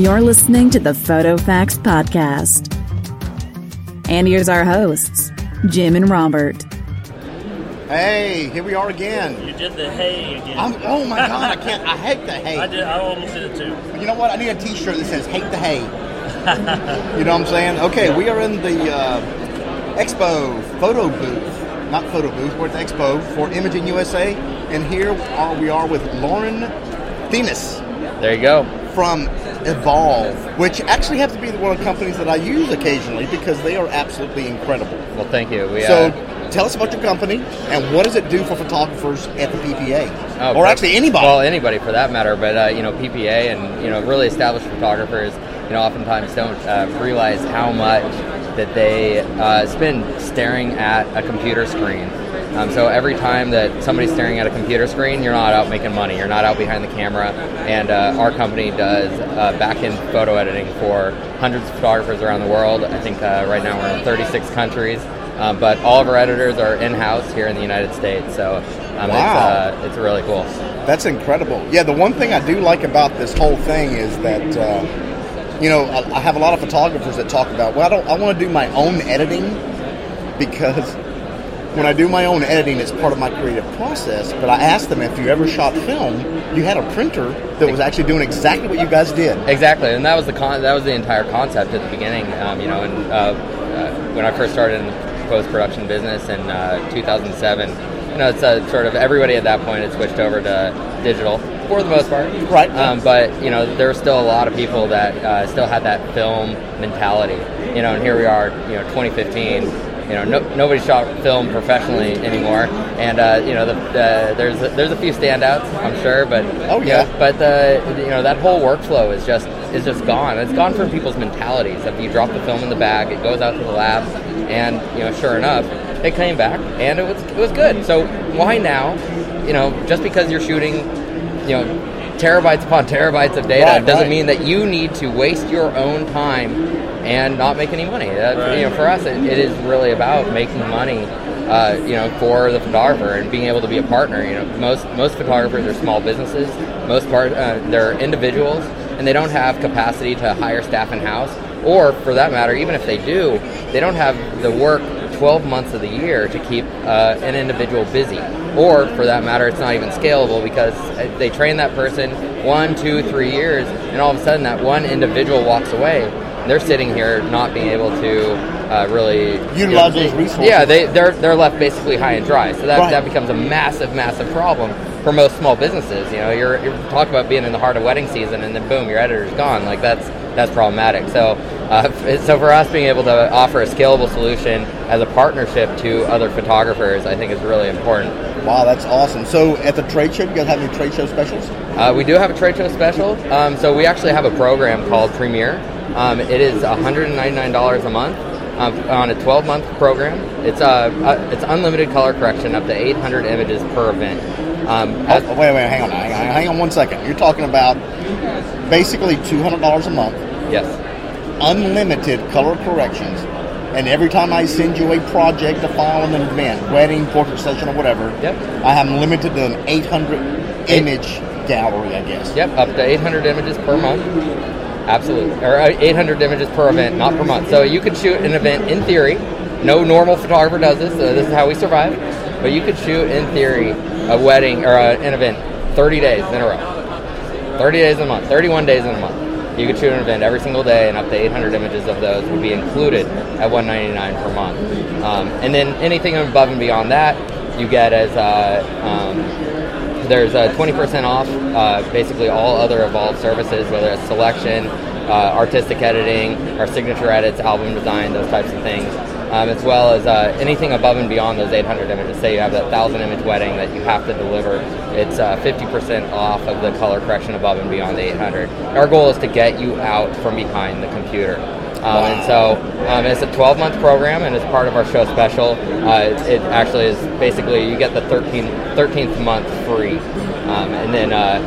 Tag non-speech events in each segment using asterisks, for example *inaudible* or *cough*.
You're listening to the Photo Facts Podcast. And here's our hosts, Jim and Robert. Hey, here we are again. You did the hay again. I'm, oh my god, I can't. I *laughs* hate the hay. I did. I almost did it too. You know what? I need a T-shirt that says "Hate the hay." *laughs* you know what I'm saying? Okay, we are in the uh, Expo photo booth, not photo booth. We're at the Expo for Imaging USA, and here are, we are with Lauren Themis There you go. from Evolve, which actually happens to be one of the companies that I use occasionally because they are absolutely incredible. Well, thank you. We, So, uh, tell us about your company and what does it do for photographers at the PPA, oh, or actually anybody. Well, anybody for that matter. But uh, you know, PPA and you know, really established photographers, you know, oftentimes don't uh, realize how much that they uh, spend staring at a computer screen. Um, so every time that somebody's staring at a computer screen, you're not out making money. You're not out behind the camera. And uh, our company does uh, back-end photo editing for hundreds of photographers around the world. I think uh, right now we're in 36 countries. Um, but all of our editors are in-house here in the United States. So um, Wow. it's, uh, it's really cool. That's incredible. Yeah, the one thing I do like about this whole thing is that, uh, you know, I, I have a lot of photographers that talk about, well, I don't, I want to do my own editing because when I do my own editing, it's part of my creative process. But I asked them if you ever shot film, you had a printer that was actually doing exactly what you guys did. Exactly, and that was the con- that was the entire concept at the beginning. Um, you know, and uh, uh, when I first started in the post production business in uh, 2007, you know, it's uh, sort of everybody at that point had switched over to digital for the most part. Right. Um, but you know, there were still a lot of people that uh, still had that film mentality. You know, and here we are, you know, 2015. You know, no, nobody shot film professionally anymore, and uh, you know, the, the, there's there's a few standouts, I'm sure, but Oh, you yeah. know, but the you know that whole workflow is just is just gone. It's gone from people's mentalities. If you drop the film in the bag, it goes out to the lab, and you know, sure enough, it came back and it was it was good. So why now? You know, just because you're shooting, you know, terabytes upon terabytes of data Right, doesn't right. mean that you need to waste your own time and not make any money. That, You know, for us, it, it is really about making money. Uh, you know, for the photographer and being able to be a partner. You know, most most photographers are small businesses. Most part uh, they're individuals, and they don't have capacity to hire staff in house. Or, for that matter, even if they do, they don't have the work 12 months of the year to keep uh, an individual busy. Or, for that matter, it's not even scalable because uh, they train that person one, two, three years, and all of a sudden that one individual walks away. They're sitting here not being able to uh, really Utilize those resources. Yeah, they they're they're left basically high and dry. So that Right. that becomes a massive, massive problem for most small businesses. You know, you're you're talk about being in the heart of wedding season, and then boom, your editor's gone. Like that's that's problematic. So. Uh, *laughs* so for us being able to offer a scalable solution as a partnership to other photographers, I think is really important. Wow, that's awesome. So, at the trade show, you guys have any trade show specials? Uh, we do have a trade show special. Um, so we actually have a program called Premiere. Um, it is $199 a month um, on a 12-month program. It's uh, uh, it's unlimited color correction, up to 800 images per event. Um, Oh, wait, wait, hang on, hang on, hang on one second. You're talking about basically two hundred dollars a month, yes. unlimited color corrections, and every time I send you a project, a file, an event, wedding, portrait session, or whatever, Yep. I have limited to an 800 image gallery, I guess. Yep, up to 800 images per month. Absolutely. Or uh, 800 images per event, not per month. So you could shoot an event in theory. No normal photographer does this. So this is how we survive. But you could shoot in theory a wedding or uh, an event 30 days in a row. 30 days in a month, 31 days in a month. You could shoot an event every single day, and up to 800 images of those would be included at 199 per month. Um, and then anything above and beyond that, you get as uh, um, there's uh, 20% off uh, basically all other Evolve services, whether it's selection, uh, artistic editing, our signature edits, album design, those types of things, um, as well as uh, anything above and beyond those 800 images. Say you have that 1,000 image wedding that you have to deliver, it's uh, 50% off of the color correction above and beyond the 800. Our goal is to get you out from behind the computer. Um, and so um, it's a 12 month program, and it's part of our show special, uh, it, actually is basically you get the 13th, 13th month free. Um, and then uh,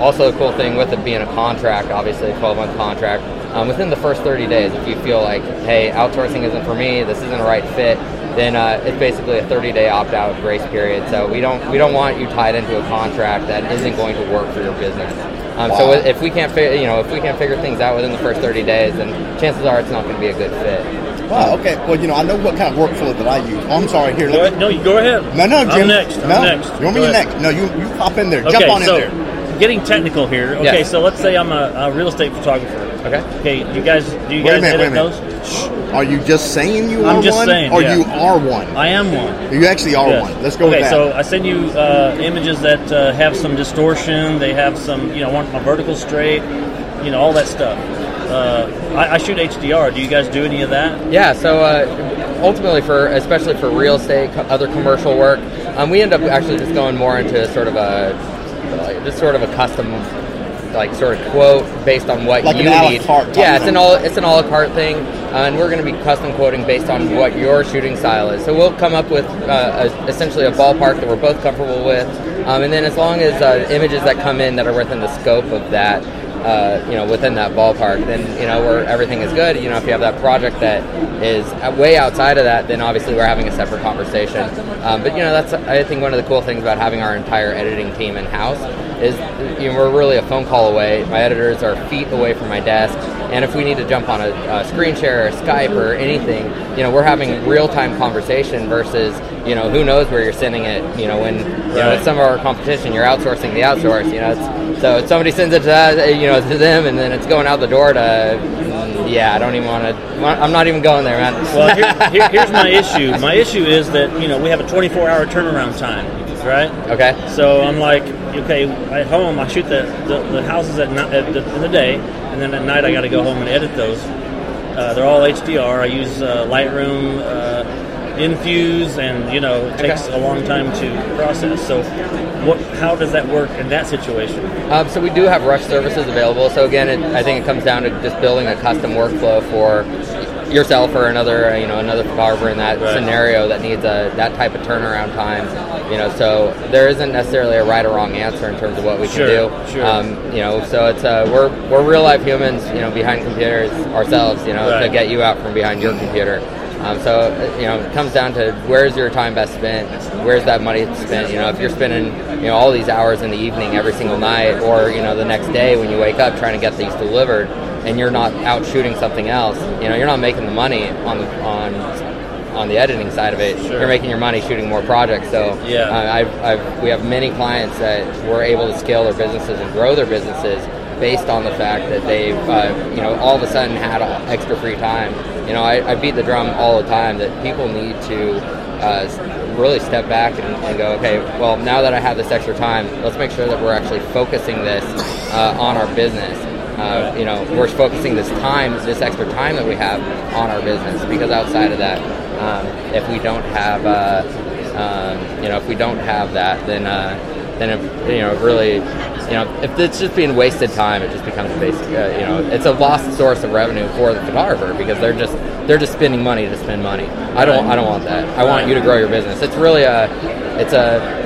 also a cool thing with it being a contract, obviously a 12 month contract, um, within the first 30 days, if you feel like, hey, outsourcing isn't for me, this isn't a right fit, then uh, it's basically a 30 day opt out grace period. So we don't we don't want you tied into a contract that isn't going to work for your business. Um, Wow. So if we can't, fi- you know, if we can't figure things out within the first 30 days, then chances are it's not going to be a good fit. Wow. Okay. Well, you know, I know what kind of workflow that I use. Oh, I'm sorry. Here, Go me. No, you go ahead. No, no, Jim. I'm next. I'm no, next. you want me Go next? No, you you hop in there. Okay, Jump on so in there. Getting technical here. Okay, Yes. so let's say I'm a, a real estate photographer. Okay. Okay, you guys, do you Wait guys minute, edit wait a minute. those? Are you just saying you I'm are just one, saying, or yeah. you are one? I am one. you actually are Yes. one. Let's go okay, with that. so I send you uh, images that uh, have some distortion. They have some, you know, I want my vertical straight, you know, all that stuff. Uh, I, I shoot HDR. Do you guys do any of that? Yeah, so uh, ultimately, for especially for real estate, other commercial work, um, we end up actually just going more into sort of a like, just sort of a custom, like sort of quote based on what Like you need. yeah, it's an all it's an a la carte thing, uh, and we're going to be custom quoting based on what your shooting style is. So we'll come up with uh, a, essentially a ballpark that we're both comfortable with, um, and then as long as uh, images that come in that are within the scope of that uh, you know, within that ballpark, then you know where everything is good. You know, if you have that project that is way outside of that, then obviously we're having a separate conversation. Um, but you know, that's I think one of the cool things about having our entire editing team in house is you know, we're really a phone call away. My editors are feet away from my desk, and if we need to jump on a, a screen share or Skype or anything, you know, we're having real time conversation versus you know who knows where you're sending it. You know, when you Right. with some of our competition, you're outsourcing the outsource. You know, it's, so if somebody sends it to that, you know to them, and then it's going out the door to. Yeah, I don't even want to. I'm not even going there, man. Well, here, here, here's my *laughs* issue. My issue is that you know we have a 24-hour turnaround time, right? okay. So I'm like, okay, at home I shoot the, the, the houses at, night, at the, in the day, and then at night I got to go home and edit those. Uh, they're all HDR. I use uh, Lightroom, uh, Enfuse, and you know it takes Okay. a long time to process. So, what? How does that work in that situation? Um, so we do have rush services available. So again, it, I think it comes down to just building a custom workflow for yourself or another, uh, you know, another photographer in that Right. scenario that needs a that type of turnaround time. You know, so there isn't necessarily a right or wrong answer in terms of what we Sure, can do. sure. Um, you know, so it's uh, we're we're real life humans, you know, behind computers ourselves. You know, to get you out from behind your computer. Um, so you know, it comes down to where's your time best spent? Where's that money spent? You know, if you're spending you know all these hours in the evening every single night, or you know the next day when you wake up trying to get these delivered, and you're not out shooting something else, you know, you're not making the money on the on on the editing side of it. Sure. You're making your money shooting more projects. So Yeah. uh, I've, I've, we have many clients that were able to scale their businesses and grow their businesses based on the fact that they've, uh, you know, all of a sudden had extra free time. You know, I, I beat the drum all the time that people need to uh, really step back and, and go, okay, well, now that I have this extra time, let's make sure that we're actually focusing this uh, on our business. Uh, you know, we're focusing this time, this extra time that we have on our business because outside of that, um, if we don't have, uh, um, you know, if we don't have that, then uh, then it, you know, really, you know, if it's just being wasted time, it just becomes basic. Uh, you know, it's a lost source of revenue for the photographer because they're just they're just spending money to spend money. I don't I don't want that. I want you to grow your business. It's really a it's a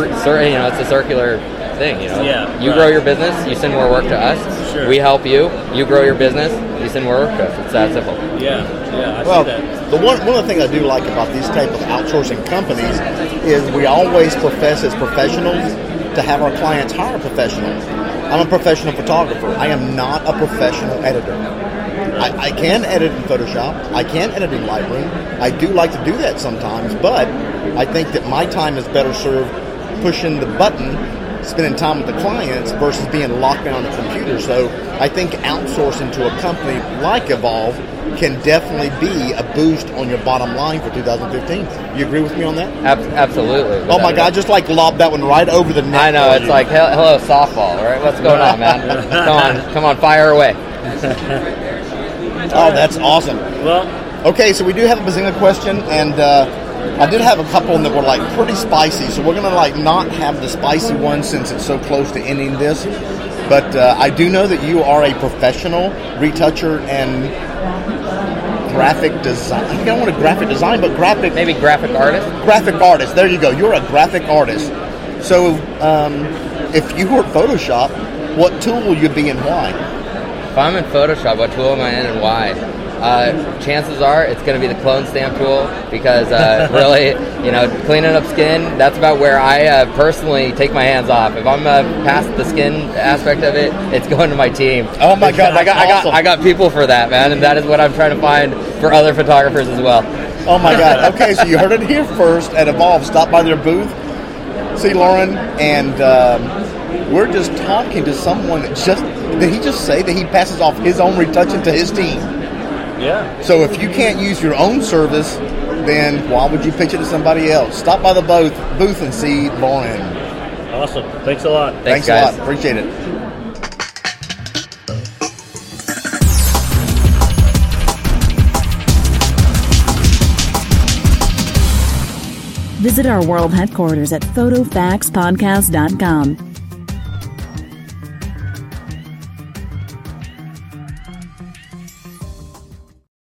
you know it's a circular thing. You know, Yeah, you right. grow your business, you send more work to us. Sure. We help you. You grow your business, you send more work to us. It's that simple. Yeah, yeah, I Well, see that. the one one of the things I do like about these type of outsourcing companies is we always profess as professionals to have our clients hire professionals. I'm a professional photographer. I am not a professional editor. I, I can edit in Photoshop. I can edit in Lightroom. I do like to do that sometimes, but I think that my time is better served pushing the button, spending time with the clients versus being locked down on the computer. So I think outsourcing to a company like Evolve can definitely be a boost on your bottom line for 2015. You agree with me on that? Ab- absolutely. Oh my God! I just like lobbed that one right over the net. I know it's you. like hel- hello softball, right? What's going on, man? *laughs* come on, come on, fire away. oh, that's awesome. Well, Okay, so we do have a Bazinga question, and uh, I did have a couple that were like pretty spicy. So we're gonna like not have the spicy one since it's so close to ending this. But uh, I do know that you are a professional retoucher and graphic design. I don't want a graphic design, but graphic Maybe graphic artist. graphic artist. There you go. You're a graphic artist. So um, if you were Photoshop, what tool will you be and why? If I'm in Photoshop, what tool am I in and why? Uh, chances are it's going to be the clone stamp tool because uh, *laughs* really, you know, cleaning up skin, that's about where I uh, personally take my hands off. If I'm uh, past the skin aspect of it, it's going to my team. Oh my God, I got, I got. I got people for that, man, and that is what I'm trying to find for other photographers as well. Oh my God. *laughs* Okay, so you heard it here first at Evolve. Stop by their booth, see Lauren, and um, we're just talking to someone that just. Did he just say that he passes off his own retouching to his team? Yeah. So if you can't use your own service, then why would you pitch it to somebody else? Stop by the booth, booth and see Lauren. Awesome. Thanks a lot. Thanks, Thanks guys. a lot. Appreciate it. Visit our world headquarters at photofaxpodcast.com